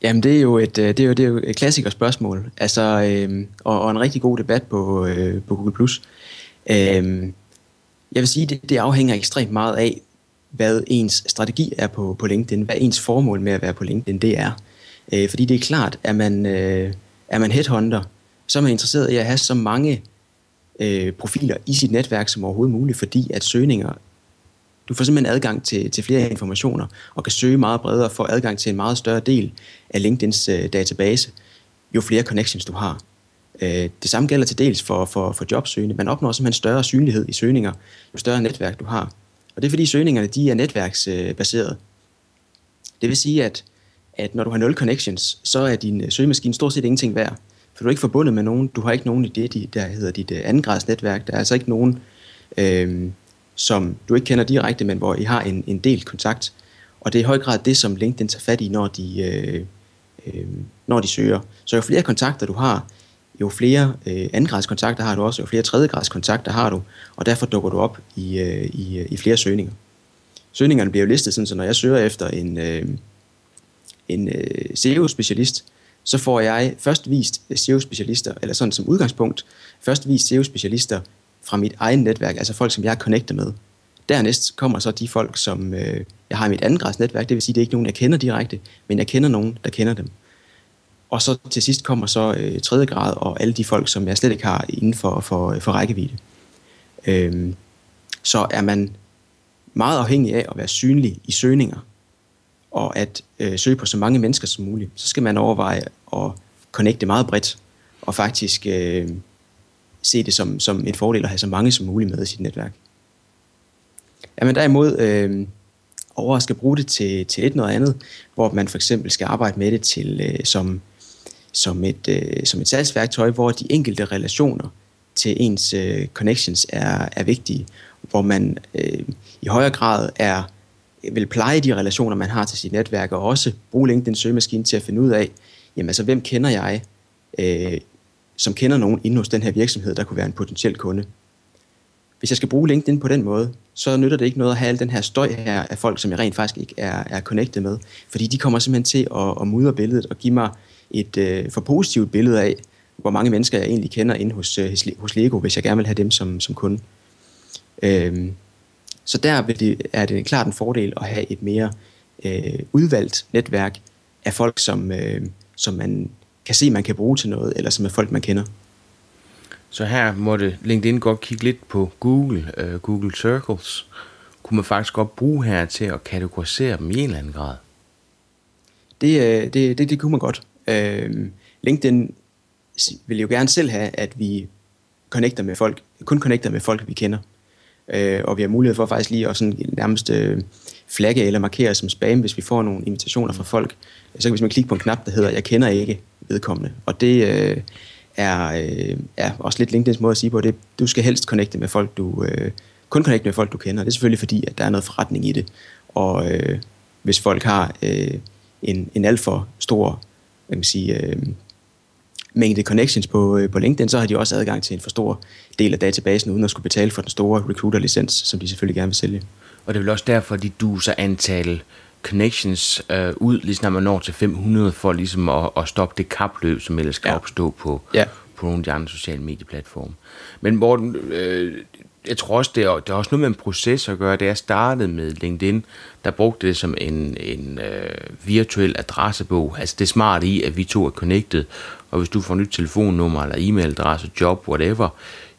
Jamen det er jo et, øh, det er jo, det er jo et klassiker spørgsmål, altså, øhm, og, og en rigtig god debat på, øh, på Google+. Øhm, jeg vil sige, det, det afhænger ekstremt meget af, hvad ens strategi er på, på LinkedIn, hvad ens formål med at være på LinkedIn det er. Øh, fordi det er klart, at man, øh, er man headhunter, som er interesseret i at have så mange øh, profiler i sit netværk som overhovedet muligt, fordi at søgninger, du får simpelthen adgang til, til flere informationer, og kan søge meget bredere, og få adgang til en meget større del af LinkedIns øh, database, jo flere connections du har. Øh, det samme gælder til dels for, for, for jobsøgende. Man opnår simpelthen større synlighed i søgninger, jo større netværk du har. Og det er fordi søgningerne de er netværksbaserede. Det vil sige, at, at når du har 0 connections, så er din søgemaskine stort set ingenting værd. For du er ikke forbundet med nogen, du har ikke nogen i det, der hedder dit øh, andengradsnetværk. Der er altså ikke nogen, øh, som du ikke kender direkte, men hvor I har en, en del kontakt. Og det er i høj grad det, som LinkedIn tager fat i, når de, øh, øh, når de søger. Så jo flere kontakter du har, jo flere øh, andengradskontakter har du også, jo flere tredjegradskontakter har du, og derfor dukker du op i, øh, i, øh, i flere søgninger. Søgningerne bliver jo listet sådan, så når jeg søger efter en, øh, en øh, SEO-specialist, så får jeg først vist SEO-specialister, eller sådan som udgangspunkt, først vist SEO-specialister fra mit eget netværk, altså folk, som jeg er connectet med. Dernæst kommer så de folk, som øh, jeg har i mit andengradsnetværk, det vil sige, det er ikke nogen, jeg kender direkte, men jeg kender nogen, der kender dem. Og så til sidst kommer så øh, tredje grad og alle de folk, som jeg slet ikke har inden for, for, for rækkevidde. Øhm, så er man meget afhængig af at være synlig i søgninger, og at øh, søge på så mange mennesker som muligt, så skal man overveje at connecte meget bredt, og faktisk øh, se det som, som en fordel at have så mange som muligt med i sit netværk. Er man derimod øh, over skal bruge det til, til et noget andet, hvor man for eksempel skal arbejde med det til øh, som, som, et, øh, som et salgsværktøj, hvor de enkelte relationer til ens øh, connections er, er vigtige, hvor man øh, i højere grad er vil pleje de relationer, man har til sit netværk, og også bruge LinkedIn søgemaskine til at finde ud af, jamen altså, hvem kender jeg, øh, som kender nogen inde hos den her virksomhed, der kunne være en potentiel kunde. Hvis jeg skal bruge LinkedIn på den måde, så nytter det ikke noget at have al den her støj her af folk, som jeg rent faktisk ikke er, er connected med. Fordi de kommer simpelthen til at, at mudre billedet og give mig et øh, for positivt billede af, hvor mange mennesker jeg egentlig kender inde hos, øh, hos Lego, hvis jeg gerne vil have dem som, som kunde. Øhm, så der vil det, er det klart en fordel at have et mere øh, udvalgt netværk af folk, som, øh, som man kan se, man kan bruge til noget, eller som er folk, man kender. Så her måtte LinkedIn godt kigge lidt på Google, uh, Google Circles. Kunne man faktisk godt bruge her til at kategorisere dem i en eller anden grad? Det, øh, det, det, det kunne man godt. Uh, LinkedIn vil jo gerne selv have, at vi connecter med folk, kun connecter med folk, vi kender øh, og vi har mulighed for faktisk lige at sådan nærmest øh, flagge eller markere som spam, hvis vi får nogle invitationer fra folk. Så kan vi klikke på en knap, der hedder, jeg kender ikke vedkommende. Og det, øh, er, øh, er også lidt LinkedIn's måde at sige på, det du skal helst connecte med folk, du øh, kun connecte med folk, du kender. Det er selvfølgelig fordi, at der er noget forretning i det. Og øh, hvis folk har øh, en, en alt for stor hvad kan man sige, øh, mængde connections på, øh, på LinkedIn, så har de også adgang til en for stor del af databasen, uden at skulle betale for den store recruiter-licens, som de selvfølgelig gerne vil sælge. Og det er vel også derfor, de duser antal connections øh, ud, lige når man når til 500, for ligesom at, at stoppe det kapløb, som ellers skal ja. opstå på, ja. på nogle af de andre sociale medieplatforme. Men Morten, øh, jeg tror også, det er, det er også noget med en proces at gøre. Da jeg startede med LinkedIn, der brugte det som en, en øh, virtuel adressebog. Altså det smarte i, at vi to er connected, og hvis du får nyt telefonnummer eller e-mailadresse, job, whatever,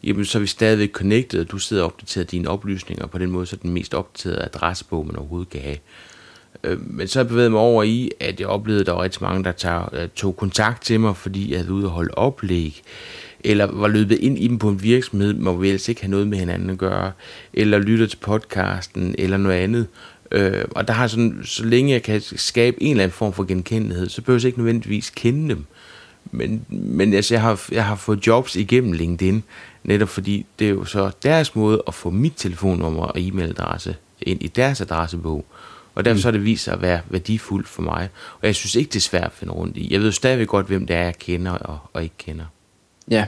jamen så er vi stadigvæk connected, og du sidder og opdaterer dine oplysninger, og på den måde så er den mest opdaterede adressebog, man overhovedet kan have. Øh, men så bevægede jeg mig over i, at jeg oplevede, at der var rigtig mange, der tog, øh, tog kontakt til mig, fordi jeg havde ude og holde oplæg, eller var løbet ind i dem på en virksomhed, hvor vi ellers ikke have noget med hinanden at gøre, eller lytter til podcasten, eller noget andet. Øh, og der har sådan, så længe jeg kan skabe en eller anden form for genkendelighed, så behøver jeg ikke nødvendigvis kende dem. Men, men altså, jeg, har, jeg har fået jobs igennem LinkedIn, netop fordi det er jo så deres måde at få mit telefonnummer og e-mailadresse ind i deres adressebog. Og derfor mm. så har det vist sig at være værdifuldt for mig. Og jeg synes ikke, det er svært at finde rundt i. Jeg ved stadigvæk godt, hvem det er, jeg kender og, og ikke kender. Ja,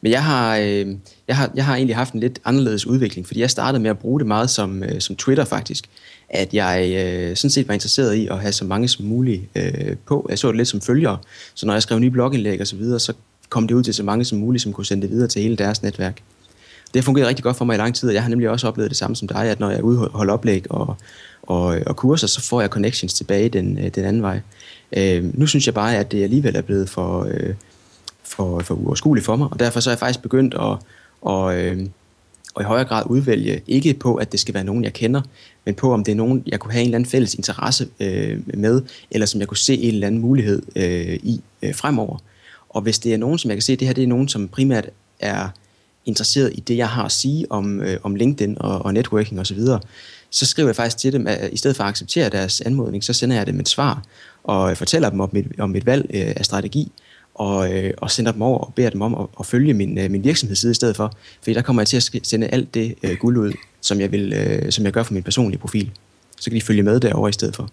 men jeg har, øh, jeg, har, jeg har egentlig haft en lidt anderledes udvikling, fordi jeg startede med at bruge det meget som, øh, som Twitter faktisk. At jeg øh, sådan set var interesseret i at have så mange som muligt øh, på. Jeg så det lidt som følger, så når jeg skrev nye blogindlæg og så videre, så kom det ud til så mange som muligt, som kunne sende det videre til hele deres netværk. Det har fungeret rigtig godt for mig i lang tid, og jeg har nemlig også oplevet det samme som dig, at når jeg holder oplæg og, og, og kurser, så får jeg connections tilbage den, øh, den anden vej. Øh, nu synes jeg bare, at det alligevel er blevet for, øh, for, for uoverskuelig for mig, og derfor så er jeg faktisk begyndt at, og, øh, og i højere grad udvælge, ikke på, at det skal være nogen, jeg kender, men på, om det er nogen, jeg kunne have en eller anden fælles interesse øh, med, eller som jeg kunne se en eller anden mulighed øh, i øh, fremover. Og hvis det er nogen, som jeg kan se, det her det er nogen, som primært er interesseret i det, jeg har at sige om, øh, om LinkedIn og, og networking osv., så, så skriver jeg faktisk til dem, at i stedet for at acceptere deres anmodning, så sender jeg dem et svar og fortæller dem om mit, om mit valg øh, af strategi, og, øh, og sender dem over og beder dem om at, at følge min, øh, min virksomhedsside i stedet for. Fordi der kommer jeg til at sende alt det øh, guld ud, som jeg, vil, øh, som jeg gør for min personlige profil. Så kan de følge med derover i stedet for.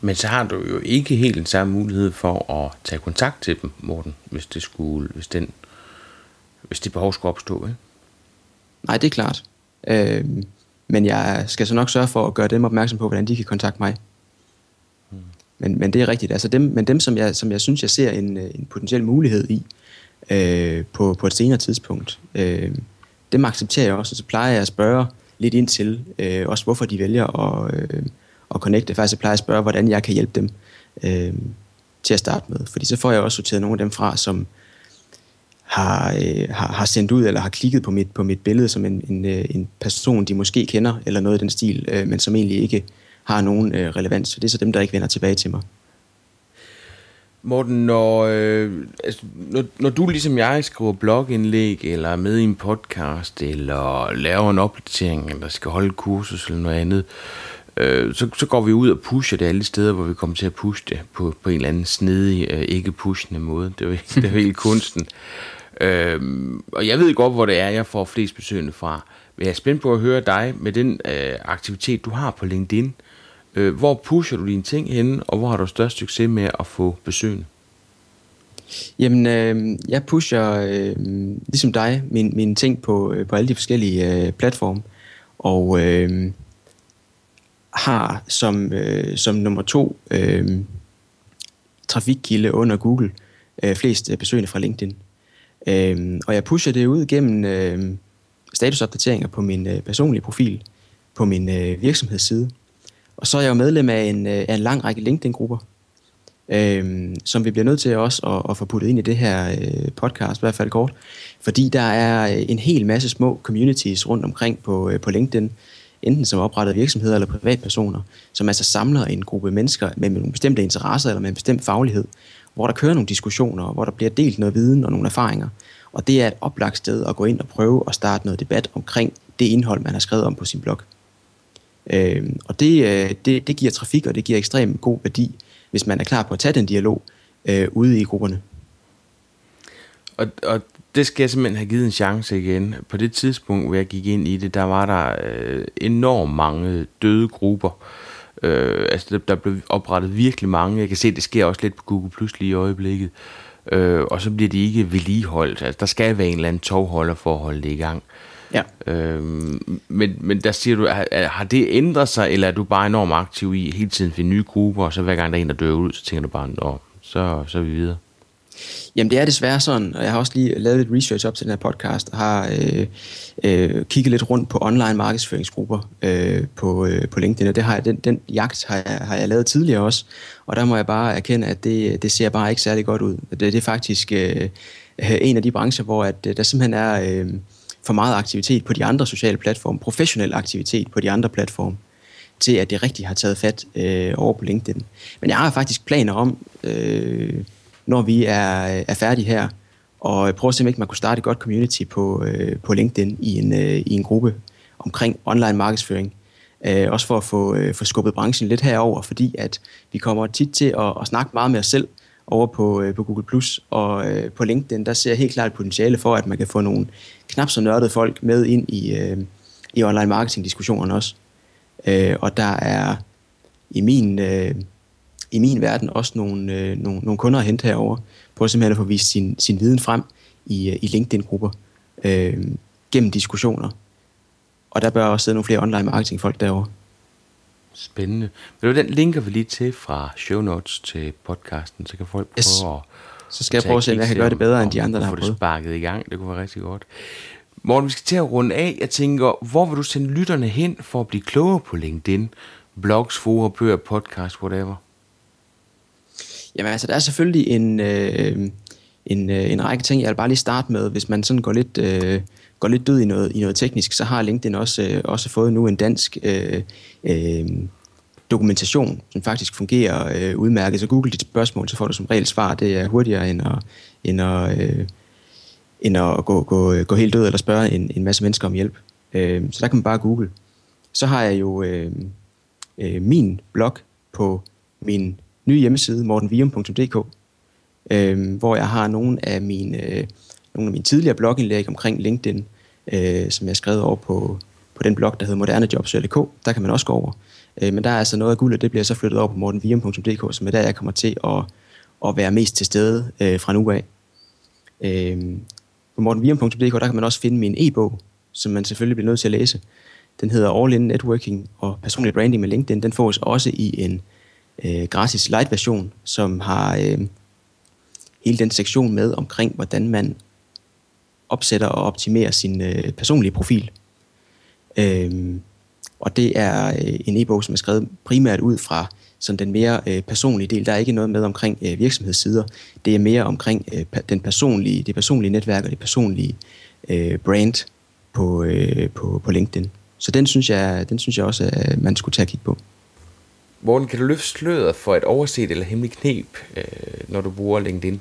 Men så har du jo ikke helt den samme mulighed for at tage kontakt til dem, Morten, hvis det skulle, hvis den, hvis det behov skulle opstå, ikke? Nej, det er klart. Øh, men jeg skal så nok sørge for at gøre dem opmærksom på, hvordan de kan kontakte mig. Men, men det er rigtigt. Altså dem, men dem, som jeg, som jeg synes, jeg ser en, øh, en potentiel mulighed i øh, på, på et senere tidspunkt, øh, dem accepterer jeg også, og så plejer jeg at spørge lidt ind til, øh, også hvorfor de vælger at, øh, at connecte. Faktisk jeg plejer jeg at spørge, hvordan jeg kan hjælpe dem øh, til at starte med. Fordi så får jeg også sorteret nogle af dem fra, som har, øh, har, har sendt ud eller har klikket på mit, på mit billede som en, en, øh, en person, de måske kender, eller noget i den stil, øh, men som egentlig ikke har nogen øh, relevans. Så det er så dem, der ikke vender tilbage til mig. Morten, når, øh, altså, når, når du ligesom jeg skriver blogindlæg, eller er med i en podcast, eller laver en opdatering, eller skal holde kursus eller noget andet, øh, så, så går vi ud og pusher det alle steder, hvor vi kommer til at pushe det på, på en eller anden snedig, øh, ikke pushende måde. Det er jo, det er jo hele kunsten. Øh, og jeg ved godt, hvor det er, jeg får flest besøgende fra. Men jeg er spændt på at høre dig med den øh, aktivitet, du har på LinkedIn. Øh, Øh, hvor pusher du dine ting henne, og hvor har du størst succes med at få besøgende? Jamen, øh, jeg pusher, øh, ligesom dig, min, mine ting på, øh, på alle de forskellige øh, platforme. Og øh, har som, øh, som nummer to øh, trafikkilde under Google øh, flest øh, besøgende fra LinkedIn. Øh, og jeg pusher det ud gennem øh, statusopdateringer på min øh, personlige profil, på min øh, virksomhedsside. Og så er jeg jo medlem af en, øh, af en lang række LinkedIn-grupper, øh, som vi bliver nødt til også at, at få puttet ind i det her øh, podcast, i hvert fald kort. Fordi der er øh, en hel masse små communities rundt omkring på, øh, på LinkedIn, enten som oprettede virksomheder eller privatpersoner, som altså samler en gruppe mennesker med nogle bestemte interesser eller med en bestemt faglighed, hvor der kører nogle diskussioner, hvor der bliver delt noget viden og nogle erfaringer. Og det er et oplagt sted at gå ind og prøve at starte noget debat omkring det indhold, man har skrevet om på sin blog. Øh, og det, øh, det, det giver trafik, og det giver ekstremt god værdi, hvis man er klar på at tage den dialog øh, ude i grupperne. Og, og det skal jeg simpelthen have givet en chance igen. På det tidspunkt, hvor jeg gik ind i det, der var der øh, enormt mange døde grupper. Øh, altså, der, der blev oprettet virkelig mange. Jeg kan se, det sker også lidt på Google Plus lige i øjeblikket. Øh, og så bliver de ikke vedligeholdt. Altså, der skal være en eller anden tovholder for at holde det i gang. Ja. Øhm, men, men der siger du, har, har det ændret sig, eller er du bare enormt aktiv i hele tiden finde nye grupper, og så hver gang der er en, der dør ud, så tænker du bare, Nå, så, så er vi videre? Jamen det er desværre sådan, og jeg har også lige lavet lidt research op til den her podcast, og har øh, øh, kigget lidt rundt på online markedsføringsgrupper øh, på, øh, på LinkedIn, og det har jeg, den, den jagt har jeg, har jeg lavet tidligere også, og der må jeg bare erkende, at det, det ser bare ikke særlig godt ud. Det, det er faktisk øh, en af de brancher, hvor at, øh, der simpelthen er... Øh, for meget aktivitet på de andre sociale platforme, professionel aktivitet på de andre platforme, til at det rigtigt har taget fat øh, over på LinkedIn. Men jeg har faktisk planer om, øh, når vi er, er færdige her, og prøve at se, om ikke man kunne starte et godt community på, øh, på LinkedIn i en, øh, i en gruppe omkring online markedsføring. Øh, også for at få, øh, få skubbet branchen lidt herover, fordi at vi kommer tit til at, at snakke meget med os selv, over på, øh, på Google+, Plus og øh, på LinkedIn, der ser jeg helt klart et potentiale for, at man kan få nogle knap så nørdede folk med ind i, øh, i online marketing diskussionerne også. Øh, og der er i min, øh, i min verden også nogle, øh, nogle, nogle kunder at hente herover på simpelthen at få vist sin, sin viden frem i, øh, i LinkedIn-grupper øh, gennem diskussioner. Og der bør også sidde nogle flere online marketing folk derovre. Spændende. Men den linker vi lige til fra show notes til podcasten, så kan folk prøve yes. at... Så skal jeg prøve at se, om jeg kan gøre det bedre end de andre, der har prøvet. det sparket i gang. Det kunne være rigtig godt. Morten, vi skal til at runde af. Jeg tænker, hvor vil du sende lytterne hen for at blive klogere på LinkedIn? Blogs, fora, bøger, podcast, whatever. Jamen altså, der er selvfølgelig en, øh, en, øh, en række ting, jeg vil bare lige starte med. Hvis man sådan går lidt, øh, går lidt død i noget, i noget teknisk, så har LinkedIn også, øh, også fået nu en dansk øh, øh, dokumentation, som faktisk fungerer øh, udmærket. Så google dit spørgsmål, så får du som regel svar. Det er hurtigere end at, end at, øh, end at gå, gå, øh, gå helt død eller spørge en, en masse mennesker om hjælp. Øh, så der kan man bare google. Så har jeg jo øh, øh, min blog på min nye hjemmeside, mortenvium.dk, øh, hvor jeg har nogle af mine, øh, nogle af mine tidligere blogindlæg omkring LinkedIn, øh, som jeg har skrevet over på, på den blog, der hedder modernejobs.dk. Der kan man også gå over. Øh, men der er altså noget af guldet, det bliver så flyttet over på mortenvium.dk, som er der, jeg kommer til at, at være mest til stede øh, fra nu af. Øh, på mortenvium.dk, der kan man også finde min e-bog, som man selvfølgelig bliver nødt til at læse. Den hedder All In Networking og Personlig Branding med LinkedIn. Den fås også i en øh, gratis light version, som har øh, hele den sektion med omkring, hvordan man opsætter og optimerer sin øh, personlige profil. Øhm, og det er øh, en e-bog, som er skrevet primært ud fra sådan den mere øh, personlige del. Der er ikke noget med omkring øh, virksomhedssider. Det er mere omkring øh, den personlige, det personlige netværk og det personlige øh, brand på, øh, på, på LinkedIn. Så den synes jeg, den synes jeg også, at man skulle tage at kigge på. Hvordan kan du løfte sløret for et overset eller hemmeligt knep, øh, når du bruger LinkedIn?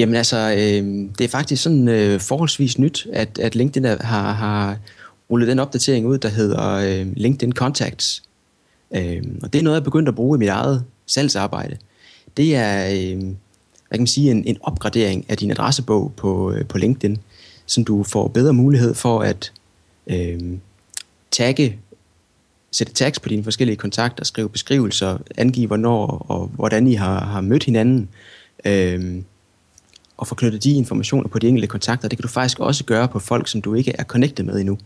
Jamen altså, øh, det er faktisk sådan øh, forholdsvis nyt, at, at LinkedIn har, har rullet den opdatering ud, der hedder øh, LinkedIn Contacts. Øh, og det er noget, jeg er begyndt at bruge i mit eget salgsarbejde. Det er, øh, hvad kan man sige, en, en opgradering af din adressebog på, øh, på LinkedIn, så du får bedre mulighed for at øh, tagge, sætte tags på dine forskellige kontakter, skrive beskrivelser, angive hvornår og hvordan I har, har mødt hinanden, øh, og få knyttet de informationer på de enkelte kontakter. Det kan du faktisk også gøre på folk, som du ikke er connected med endnu.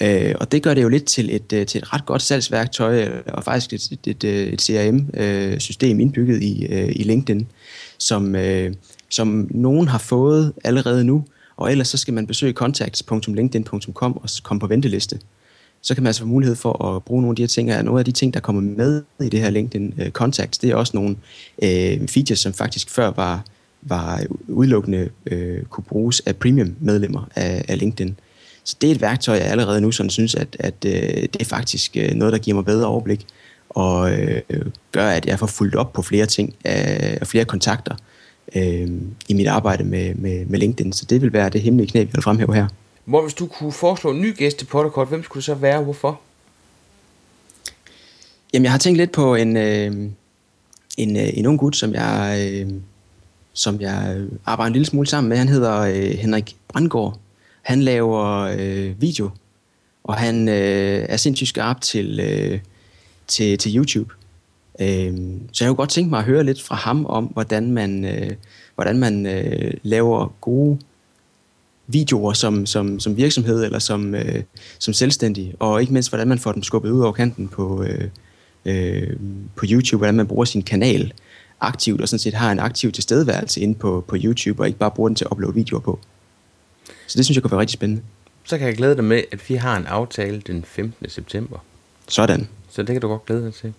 Øh, og det gør det jo lidt til et, øh, til et ret godt salgsværktøj, øh, og faktisk et, et, et øh, CRM-system indbygget i, i LinkedIn, som, som nogen har fået allerede nu, og ellers så skal man besøge contacts.linkedin.com og komme på venteliste. Så kan man altså få mulighed for at bruge nogle af de her ting. Og nogle af de ting, der kommer med i det her LinkedIn Contacts, det er også nogle øh, features, som faktisk før var, var udelukkende øh, kunne bruges af premium-medlemmer af, af LinkedIn. Så det er et værktøj, jeg allerede nu sådan synes, at, at øh, det er faktisk øh, noget, der giver mig bedre overblik og øh, gør, at jeg får fulgt op på flere ting øh, og flere kontakter øh, i mit arbejde med, med, med LinkedIn. Så det vil være det hemmelige knæ, jeg vil fremhæve her. Hvor hvis du kunne foreslå en ny gæst til Potterkort, hvem skulle det så være hvorfor? Jamen, jeg har tænkt lidt på en, øh, en, øh, en ung gut, som jeg, øh, som jeg øh, arbejder en lille smule sammen med. Han hedder øh, Henrik Brandgaard. Han laver øh, video, og han øh, er sindssygt skarp til, øh, til, til YouTube. Øh, så jeg kunne godt tænke mig at høre lidt fra ham om, hvordan man, øh, hvordan man øh, laver gode videoer som, som, som virksomhed eller som, øh, som selvstændig, og ikke mindst, hvordan man får dem skubbet ud over kanten på, øh, øh, på YouTube, hvordan man bruger sin kanal aktivt, og sådan set har en aktiv tilstedeværelse inde på, på YouTube, og ikke bare bruger den til at uploade videoer på. Så det synes jeg kunne være rigtig spændende. Så kan jeg glæde dig med, at vi har en aftale den 15. september. Sådan. Så det kan du godt glæde dig til.